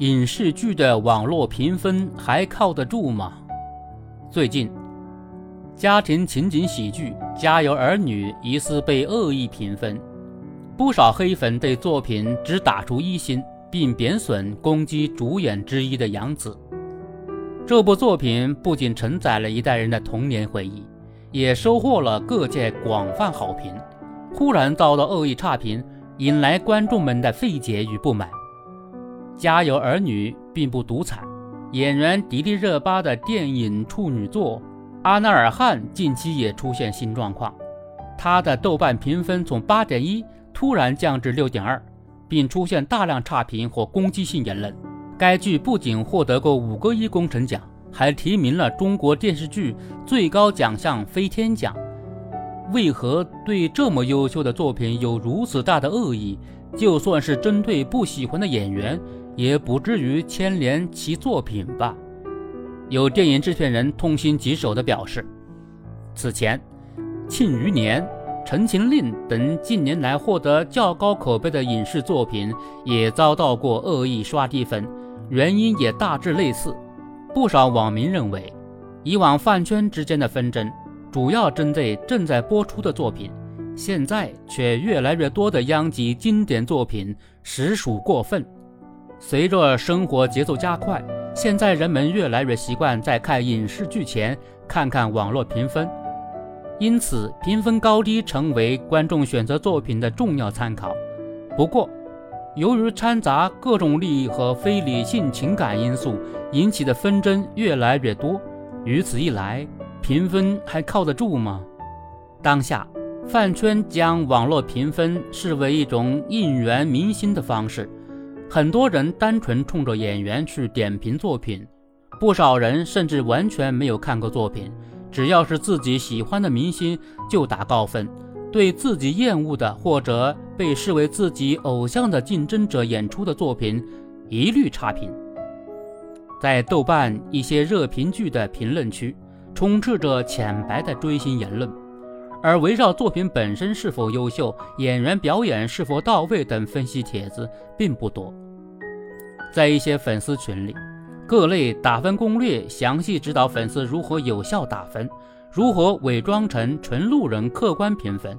影视剧的网络评分还靠得住吗？最近，家庭情景喜剧《家有儿女》疑似被恶意评分，不少黑粉对作品只打出一星，并贬损攻击主演之一的杨紫。这部作品不仅承载了一代人的童年回忆，也收获了各界广泛好评。忽然遭到恶意差评，引来观众们的费解与不满。《家有儿女》并不独惨，演员迪丽热巴的电影处女作《阿纳尔汗》近期也出现新状况，她的豆瓣评分从八点一突然降至六点二，并出现大量差评或攻击性言论。该剧不仅获得过五个一工程奖，还提名了中国电视剧最高奖项飞天奖。为何对这么优秀的作品有如此大的恶意？就算是针对不喜欢的演员。也不至于牵连其作品吧？有电影制片人痛心疾首地表示，此前《庆余年》《陈情令》等近年来获得较高口碑的影视作品也遭到过恶意刷低分，原因也大致类似。不少网民认为，以往饭圈之间的纷争主要针对正在播出的作品，现在却越来越多的殃及经典作品，实属过分。随着生活节奏加快，现在人们越来越习惯在看影视剧前看看网络评分，因此评分高低成为观众选择作品的重要参考。不过，由于掺杂各种利益和非理性情感因素引起的纷争越来越多，如此一来，评分还靠得住吗？当下，饭圈将网络评分视为一种应援明星的方式。很多人单纯冲着演员去点评作品，不少人甚至完全没有看过作品，只要是自己喜欢的明星就打高分，对自己厌恶的或者被视为自己偶像的竞争者演出的作品一律差评。在豆瓣一些热评剧的评论区，充斥着浅白的追星言论，而围绕作品本身是否优秀、演员表演是否到位等分析帖子并不多。在一些粉丝群里，各类打分攻略详细指导粉丝如何有效打分，如何伪装成纯路人客观评分。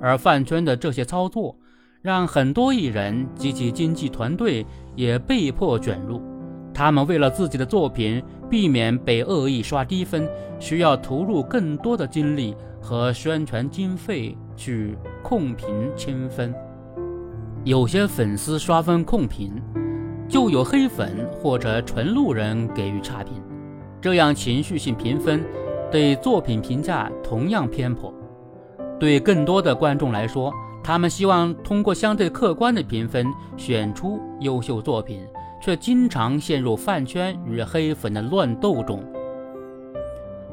而饭圈的这些操作，让很多艺人及其经纪团队也被迫卷入。他们为了自己的作品避免被恶意刷低分，需要投入更多的精力和宣传经费去控评清分。有些粉丝刷分控评。就有黑粉或者纯路人给予差评，这样情绪性评分对作品评价同样偏颇。对更多的观众来说，他们希望通过相对客观的评分选出优秀作品，却经常陷入饭圈与黑粉的乱斗中。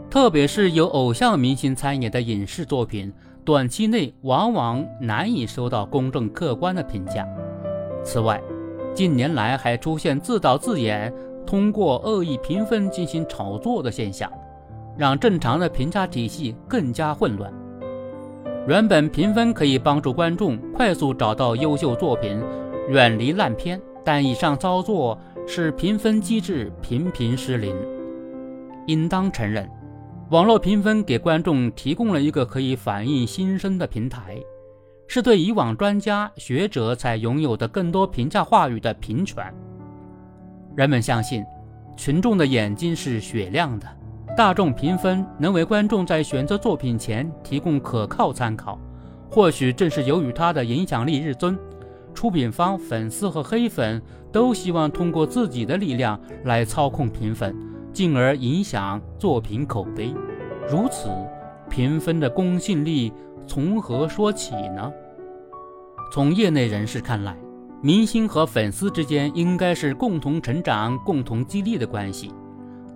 特别是有偶像明星参演的影视作品，短期内往往难以收到公正客观的评价。此外，近年来还出现自导自演、通过恶意评分进行炒作的现象，让正常的评价体系更加混乱。原本评分可以帮助观众快速找到优秀作品，远离烂片，但以上操作使评分机制频频失灵。应当承认，网络评分给观众提供了一个可以反映心声的平台。是对以往专家学者才拥有的更多评价话语的平权。人们相信，群众的眼睛是雪亮的，大众评分能为观众在选择作品前提供可靠参考。或许正是由于它的影响力日增，出品方、粉丝和黑粉都希望通过自己的力量来操控评分，进而影响作品口碑。如此，评分的公信力。从何说起呢？从业内人士看来，明星和粉丝之间应该是共同成长、共同激励的关系。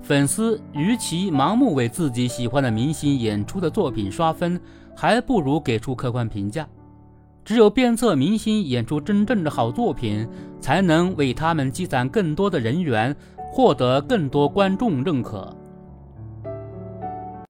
粉丝与其盲目为自己喜欢的明星演出的作品刷分，还不如给出客观评价。只有鞭策明星演出真正的好作品，才能为他们积攒更多的人员，获得更多观众认可。